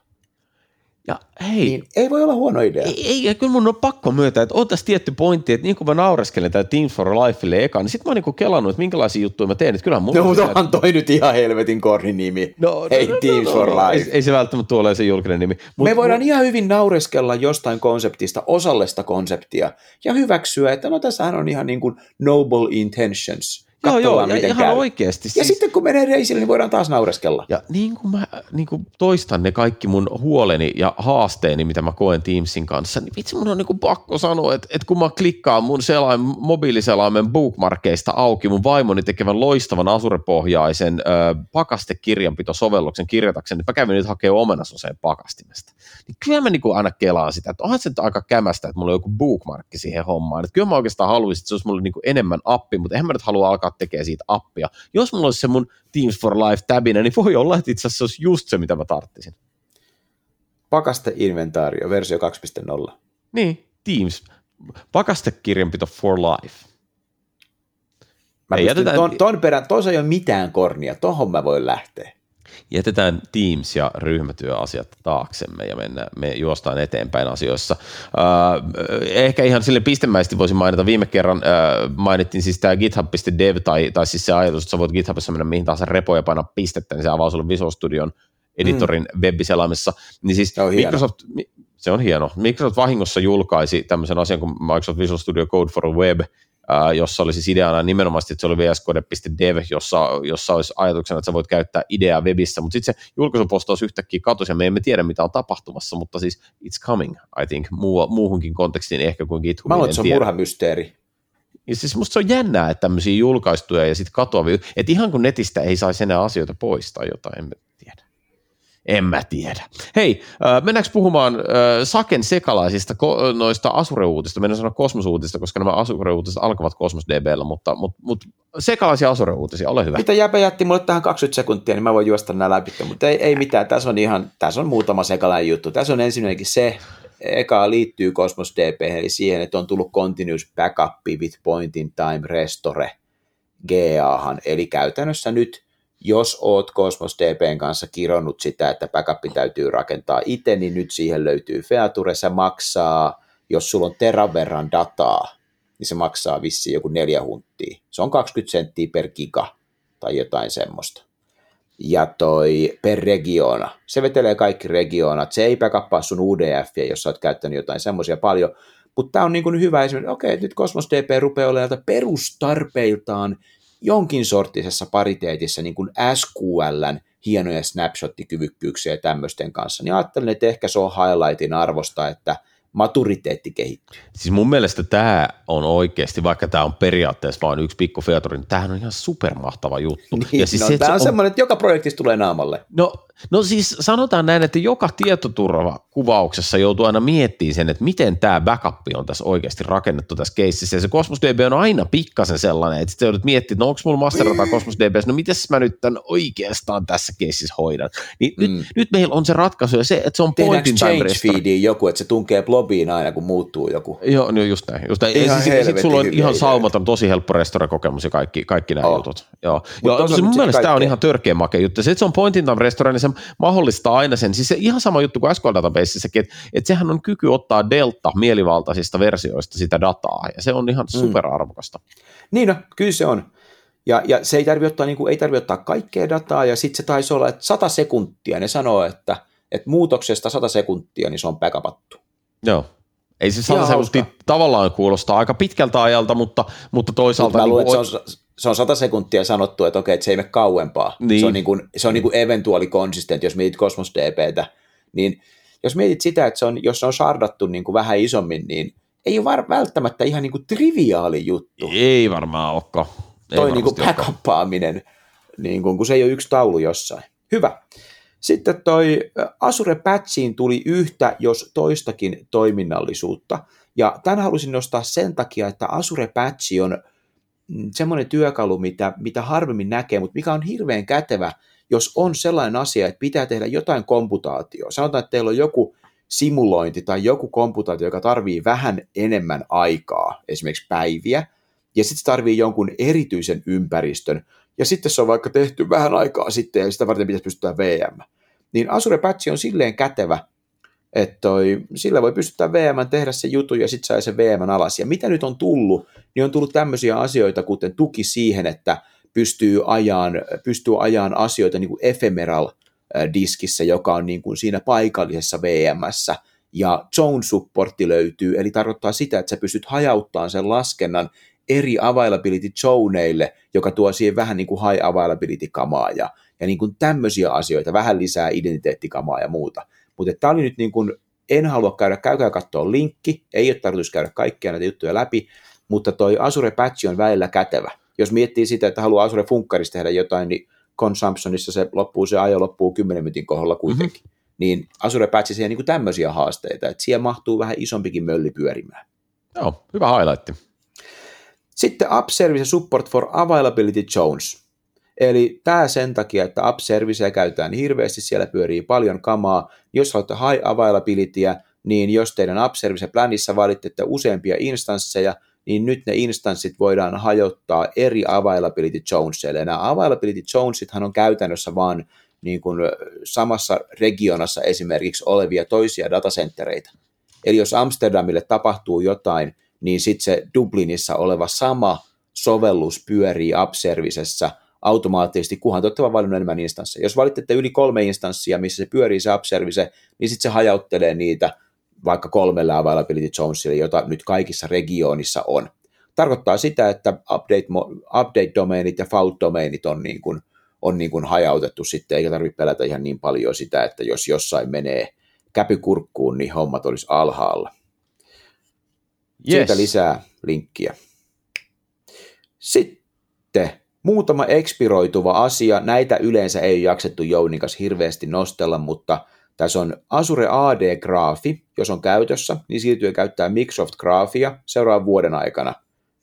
ja hei, niin ei voi olla huono idea. Ei, ei ja kyllä mun on pakko myöntää, että on tässä tietty pointti, että niin kuin mä naureskelen tätä Teams for Lifeille eka, niin sitten mä oon niin kelannut, että minkälaisia juttuja mä teen. Että kyllä mun no, mutta onhan toi nyt ihan helvetin korni nimi. No, Hei, no, Teams no, for no, Life. Ei, ei, se välttämättä ole se julkinen nimi. Mut, me voidaan mut... ihan hyvin naureskella jostain konseptista, osallesta konseptia, ja hyväksyä, että no tässähän on ihan niin kuin noble intentions Joo, joo, ja ihan käy. oikeasti. Siis... Ja sitten kun menee reisille, niin voidaan taas naureskella. Ja niin kuin mä niin kuin toistan ne kaikki mun huoleni ja haasteeni, mitä mä koen Teamsin kanssa, niin vitsi mun on niin kuin pakko sanoa, että, että kun mä klikkaan mun selain, mobiiliselaimen bookmarkeista auki mun vaimoni tekevän loistavan asurepohjaisen ö, pakastekirjanpitosovelluksen kirjatakseni, että mä kävin nyt hakemaan omenasoseen pakastimesta. Niin kyllä mä niin kuin aina kelaan sitä, että onhan se nyt aika kämästä, että mulla on joku bookmarkki siihen hommaan. Että kyllä mä oikeastaan haluaisin, että se olisi mulle niin kuin enemmän appi, mutta eihän mä nyt halua alkaa tekee siitä appia. Jos mulla olisi se mun Teams for Life tabina, niin voi olla, että itse asiassa se olisi just se, mitä mä tarttisin. Pakasteinventaario, versio 2.0. Niin, Teams. Pakastekirjanpito for life. Mä pystyn, jätetään... ton, ton perään, toisa ei ole mitään kornia, tohon mä voin lähteä jätetään Teams- ja ryhmätyöasiat taaksemme ja mennään, me juostaan eteenpäin asioissa. Uh, ehkä ihan sille pistemäisesti voisin mainita, viime kerran uh, mainittiin siis tämä github.dev tai, tai siis se ajatus, että sä voit GitHubissa mennä mihin tahansa repoja ja painaa pistettä, niin se avaa sulle Visual Studion editorin mm. webiselaimessa. Niin siis se on Microsoft, hieno. se on hieno. Microsoft vahingossa julkaisi tämmöisen asian kuin Microsoft Visual Studio Code for Web, jossa oli siis ideana nimenomaan, että se oli vscode.dev, jossa, jossa olisi ajatuksena, että sä voit käyttää ideaa webissä, mutta sitten se julkaisupostaus yhtäkkiä katosi ja me emme tiedä, mitä on tapahtumassa, mutta siis it's coming, I think, muu, muuhunkin kontekstiin ehkä kuin GitHub. Mä luulen, että se on murhamysteeri. Ja siis musta se on jännää, että tämmöisiä julkaistuja ja sitten katoavia, että ihan kun netistä ei saisi enää asioita poistaa jotain, en mä tiedä. Hei, mennäänkö puhumaan Saken sekalaisista noista Asure-uutista, mennään sanoa kosmosuutista, koska nämä Asure-uutiset alkavat Cosmos DBllä, mutta, mutta, mutta sekalaisia Asure-uutisia, ole hyvä. Mitä jääpä jätti mulle tähän 20 sekuntia, niin mä voin juosta nämä läpi, mutta ei, ei mitään, tässä on ihan, tässä on muutama sekalainen juttu. Tässä on ensinnäkin se, eka liittyy Cosmos DB, eli siihen, että on tullut Continuous Backup with Point in Time Restore GAhan, eli käytännössä nyt jos oot Cosmos DBn kanssa kironnut sitä, että backup täytyy rakentaa itse, niin nyt siihen löytyy Feature, se maksaa, jos sulla on teran verran dataa, niin se maksaa vissiin joku neljä hunttia. Se on 20 senttiä per giga tai jotain semmoista. Ja toi per regiona, se vetelee kaikki regionat, se ei backuppaa sun UDF, jos sä oot käyttänyt jotain semmoisia paljon, mutta tämä on niin hyvä esimerkki, okei, nyt Cosmos DB rupeaa olemaan perustarpeiltaan jonkin sorttisessa pariteetissa niin kuin SQLn hienoja snapshottikyvykkyyksiä ja tämmöisten kanssa, niin ajattelin, että ehkä se on highlightin arvosta, että – maturiteetti kehittyy. Siis mun mielestä tämä on oikeasti, vaikka tämä on periaatteessa vain yksi pikku feature, niin tämähän on ihan supermahtava juttu. Niin, ja siis no, se, tämä on, on semmoinen, että joka projektissa tulee naamalle. No, no siis sanotaan näin, että joka tietoturvakuvauksessa joutuu aina miettimään sen, että miten tämä backup on tässä oikeasti rakennettu tässä keississä. Ja se Cosmos DB on aina pikkasen sellainen, että sitten joudut miettimään, että no onko mulla masterata Cosmos no miten mä nyt tämän oikeastaan tässä keississä hoidan. Niin mm. nyt, nyt meillä on se ratkaisu ja se, että se on point in time joku, että se tunkee blobiin aina, kun muuttuu joku. Joo, no just näin. Just näin. Ihan sitten sulla on ihan saumaton, tosi helppo restore-kokemus ja kaikki, kaikki nämä oh. jutut. Joo. Joo, se mun mielestä tämä on ihan törkeä makea juttu. Se, että se on point in time restore, niin se mahdollistaa aina sen. Siis se ihan sama juttu kuin SQL databaseissakin, että, että sehän on kyky ottaa delta mielivaltaisista versioista sitä dataa, ja se on ihan mm. superarvokasta. Niin no, kyllä se on. Ja, ja se ei tarvitse ottaa, niin kuin, ei tarvitse ottaa kaikkea dataa, ja sitten se taisi olla, että 100 sekuntia, ne sanoo, että, että muutoksesta 100 sekuntia, niin se on backupattu. Joo. Ei se 100 sekuntia tavallaan kuulostaa aika pitkältä ajalta, mutta, mutta toisaalta... Mut mä luulen, niin että se on se on sata sekuntia sanottu, että okei, että se ei mene kauempaa. Niin. Se on, niin kuin, se on niin kuin eventuaali consistent, jos mietit Cosmos DPtä, niin jos mietit sitä, että se on, jos se on shardattu niin kuin vähän isommin, niin ei ole var- välttämättä ihan niin kuin triviaali juttu. Ei varmaan olekaan. Ei Toi niin kuin backuppaaminen, niin kuin, kun se ei ole yksi taulu jossain. Hyvä. Sitten toi Azure Patchiin tuli yhtä, jos toistakin toiminnallisuutta. Ja tämän halusin nostaa sen takia, että Azure Patch on semmoinen työkalu, mitä, mitä harvemmin näkee, mutta mikä on hirveän kätevä, jos on sellainen asia, että pitää tehdä jotain komputaatioa. Sanotaan, että teillä on joku simulointi tai joku komputaatio, joka tarvii vähän enemmän aikaa, esimerkiksi päiviä, ja sitten se tarvii jonkun erityisen ympäristön, ja sitten se on vaikka tehty vähän aikaa sitten, ja sitä varten pitäisi pystyttää VM. Niin Azure Patch on silleen kätevä, että toi, sillä voi pystyttää VM, tehdä se juttu ja sitten sai sen VM alas. Ja mitä nyt on tullut, niin on tullut tämmöisiä asioita, kuten tuki siihen, että pystyy ajaan, pystyy ajaan asioita niin kuin ephemeral äh, diskissä, joka on niin kuin siinä paikallisessa VMssä, ja zone supportti löytyy, eli tarkoittaa sitä, että sä pystyt hajauttamaan sen laskennan eri availability zoneille, joka tuo siihen vähän niin kuin high availability kamaa ja, ja niin kuin tämmöisiä asioita, vähän lisää identiteettikamaa ja muuta. Mutta tämä oli nyt niin kuin, en halua käydä, käykää katsoa linkki, ei ole tarkoitus käydä kaikkia näitä juttuja läpi, mutta toi Azure Patch on välillä kätevä. Jos miettii sitä, että haluaa Azure Funkkarissa tehdä jotain, niin Consumptionissa se loppuu, se ajo loppuu 10 minuutin kohdalla kuitenkin. Mm-hmm. Niin Azure Patch siihen niin tämmöisiä haasteita, että siellä mahtuu vähän isompikin mölli pyörimään. Joo, hyvä highlight. Sitten App Service Support for Availability Zones. Eli tämä sen takia, että App Servicea käytetään hirveästi, siellä pyörii paljon kamaa. Jos haluatte high availabilityä, niin jos teidän App Service planissa valitette useampia instansseja, niin nyt ne instanssit voidaan hajottaa eri availability zonesille. Nämä availability zonesithan on käytännössä vaan niin kuin samassa regionassa esimerkiksi olevia toisia datacentereitä. Eli jos Amsterdamille tapahtuu jotain, niin sitten se Dublinissa oleva sama sovellus pyörii App-servicessä automaattisesti, kunhan te olette valinnut enemmän instansseja. Jos valitsette yli kolme instanssia, missä se pyörii se App-service, niin sitten se hajauttelee niitä vaikka kolmella availability zonesille, jota nyt kaikissa regioonissa on. Tarkoittaa sitä, että update, update-domeenit ja fault-domeenit on, niin kuin, on niin kuin hajautettu sitten, eikä tarvitse pelätä ihan niin paljon sitä, että jos jossain menee käpykurkkuun, niin hommat olisi alhaalla. Yes. Siitä lisää linkkiä. Sitten muutama expiroituva asia. Näitä yleensä ei jaksettu Jounikas hirveästi nostella, mutta tässä on Azure AD-graafi, jos on käytössä, niin siirtyy käyttää Microsoft-graafia seuraavan vuoden aikana.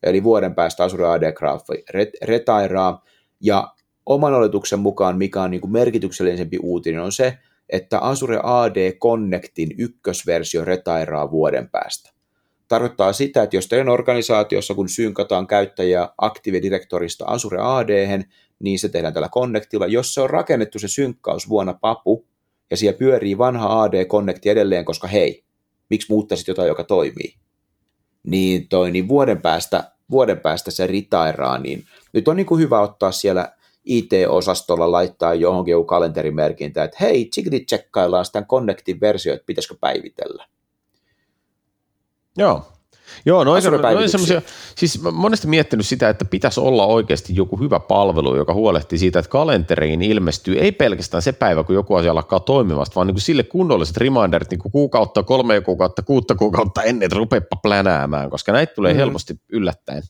Eli vuoden päästä Azure AD-graafi retairaa. Ja oman oletuksen mukaan, mikä on niin kuin merkityksellisempi uutinen, on se, että Azure AD Connectin ykkösversio retairaa vuoden päästä tarkoittaa sitä, että jos teidän organisaatiossa, kun synkataan käyttäjä Active Directorista Azure AD, niin se tehdään tällä Connectilla. Jos se on rakennettu se synkkaus vuonna papu, ja siellä pyörii vanha AD Connecti edelleen, koska hei, miksi muuttaisit jotain, joka toimii? Niin, toi, niin vuoden, päästä, vuoden päästä se ritairaa, niin nyt on niin kuin hyvä ottaa siellä IT-osastolla laittaa johonkin joku kalenterimerkintä, että hei, tsekkaillaan sitä Connectin versio, että pitäisikö päivitellä. Joo. Joo, no noin semmoisia, siis mä monesti miettinyt sitä, että pitäisi olla oikeasti joku hyvä palvelu, joka huolehtii siitä, että kalenteriin ilmestyy ei pelkästään se päivä, kun joku asia alkaa toimimasta, vaan niin kuin sille kunnolliset reminderit niin kuin kuukautta, kolme kuukautta, kuutta kuukautta ennen, että rupeappa plänäämään, koska näitä tulee mm. helposti yllättäen.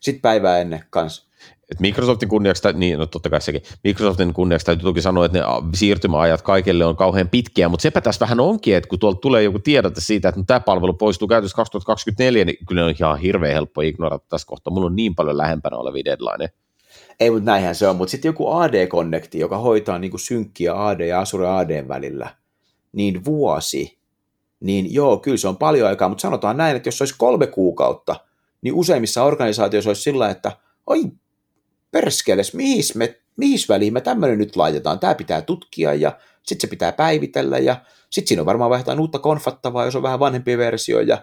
Sitten päivää ennen kanssa että Microsoftin kunniaksi, niin no totta kai sekin, Microsoftin kunniaksi täytyy toki sanoa, että ne siirtymäajat kaikille on kauhean pitkiä, mutta sepä tässä vähän onkin, että kun tuolta tulee joku tiedote siitä, että no, tämä palvelu poistuu käytössä 2024, niin kyllä on ihan hirveän helppo ignorata tässä kohtaa. Mulla on niin paljon lähempänä olevia deadline. Ei, mutta näinhän se on, mutta sitten joku AD-konnekti, joka hoitaa niin kuin synkkiä AD ja Azure AD välillä, niin vuosi, niin joo, kyllä se on paljon aikaa, mutta sanotaan näin, että jos se olisi kolme kuukautta, niin useimmissa organisaatioissa olisi sillä, että oi perskeles, mihin, me, mihin väliin me tämmöinen nyt laitetaan, tämä pitää tutkia ja sitten se pitää päivitellä ja sitten siinä on varmaan vähän jotain uutta konfattavaa, jos on vähän vanhempi versio ja,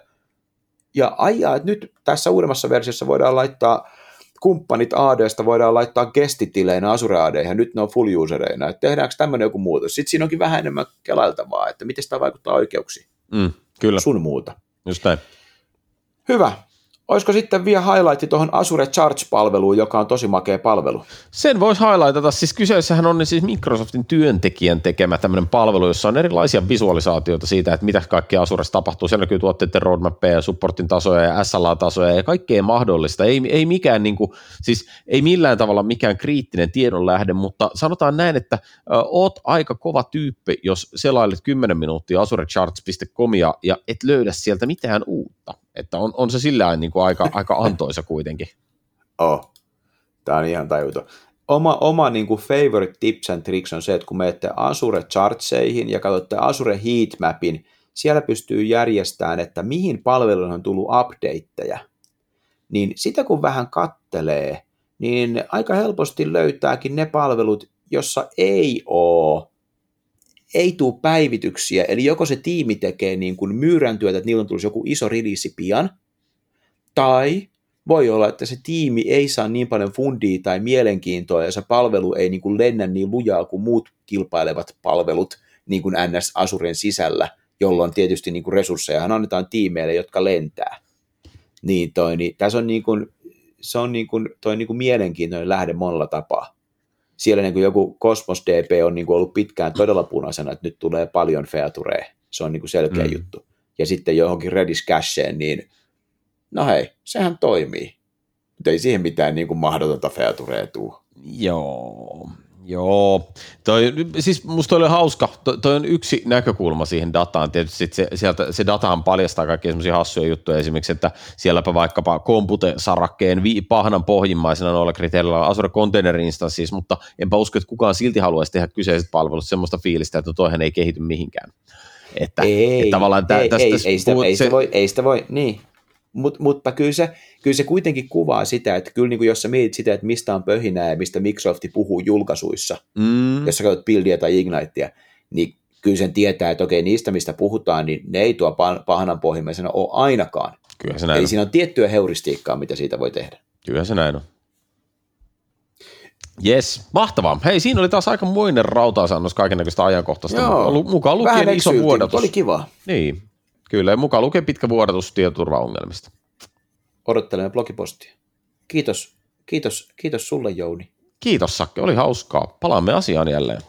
ja aijaa, että nyt tässä uudemmassa versiossa voidaan laittaa kumppanit ADsta voidaan laittaa gestitileinä Azure AD, ja nyt ne on full usereina, että tehdäänkö tämmöinen joku muutos. Sitten siinä onkin vähän enemmän kelailtavaa, että miten sitä vaikuttaa oikeuksiin. Mm, kyllä. Sun muuta. Just näin. Hyvä. Olisiko sitten vielä highlightti tuohon Azure Charge-palveluun, joka on tosi makea palvelu? Sen voisi highlightata. Siis kyseessähän on siis Microsoftin työntekijän tekemä tämmöinen palvelu, jossa on erilaisia visualisaatioita siitä, että mitä kaikkea Azuressa tapahtuu. Siellä näkyy tuotteiden roadmappeja, supportin tasoja ja SLA-tasoja ja kaikkea mahdollista. Ei, ei mikään niin kuin, siis ei millään tavalla mikään kriittinen tiedonlähde, mutta sanotaan näin, että oot aika kova tyyppi, jos selailet 10 minuuttia azurecharts.comia ja et löydä sieltä mitään uutta. Että on, on se sillä niin kuin aika, aika antoisa kuitenkin. Oh, tämä on ihan tajuton. Oma, oma niin kuin favorite tips and tricks on se, että kun menette Azure Chartseihin ja katsotte Azure Heatmapin, siellä pystyy järjestämään, että mihin palveluihin on tullut updateja. Niin sitä kun vähän kattelee, niin aika helposti löytääkin ne palvelut, jossa ei ole ei tule päivityksiä, eli joko se tiimi tekee niin kuin myyrän työtä, että niillä on tullut joku iso release pian, tai voi olla, että se tiimi ei saa niin paljon fundia tai mielenkiintoa, ja se palvelu ei niin kuin lennä niin lujaa kuin muut kilpailevat palvelut niin kuin NS Azuren sisällä, jolloin tietysti niin kuin resursseja annetaan tiimeille, jotka lentää. Niin, toi, niin tässä on, niin kuin, se on niin kuin, toi niin kuin mielenkiintoinen lähde monella tapaa siellä niin kuin joku Cosmos DP on niin kuin ollut pitkään todella punaisena, että nyt tulee paljon featurea. Se on niin kuin selkeä mm. juttu. Ja sitten johonkin Redis Cacheen, niin no hei, sehän toimii. Mutta ei siihen mitään niin kuin mahdotonta featurea tuu. Joo, Joo, toi, siis musta oli hauska, toi, toi on yksi näkökulma siihen dataan, tietysti se, sieltä, se datahan paljastaa kaikkia semmoisia hassuja juttuja. Esimerkiksi, että sielläpä vaikkapa Compute-sarakkeen vi, pahnan pohjimmaisena noilla kriteereillä Azure Container Instances, mutta enpä usko, että kukaan silti haluaisi tehdä kyseiset palvelut semmoista fiilistä, että toihan ei kehity mihinkään. Että, ei, että tavallaan tä, ei, tästä ei, ei, sitä, puhut, ei, sitä voi, ei sitä voi, niin, Mut, mutta kyllä se, kyllä se kuitenkin kuvaa sitä, että kyllä niin kuin jos sä mietit sitä, että mistä on pöhinää ja mistä Microsoft puhuu julkaisuissa, mm. jos sä katsot Buildia tai Ignitea, niin kyllä sen tietää, että okei, niistä mistä puhutaan, niin ne ei tuo pahanan pohjimmaisena ole ainakaan. Kyllä se näin Eli on. siinä on tiettyä heuristiikkaa, mitä siitä voi tehdä. Kyllä se näin on. Yes, mahtavaa. Hei, siinä oli taas aika muinen rautaisannos kaikennäköistä ajankohtaista. Joo, mukaan lukien iso vuodatus. Oli kiva. Niin, Kyllä, ja mukaan lukee pitkä vuodatus tietoturvaongelmista. Odottelemme blogipostia. Kiitos, kiitos, kiitos sulle Jouni. Kiitos Sakke, oli hauskaa. Palaamme asiaan jälleen.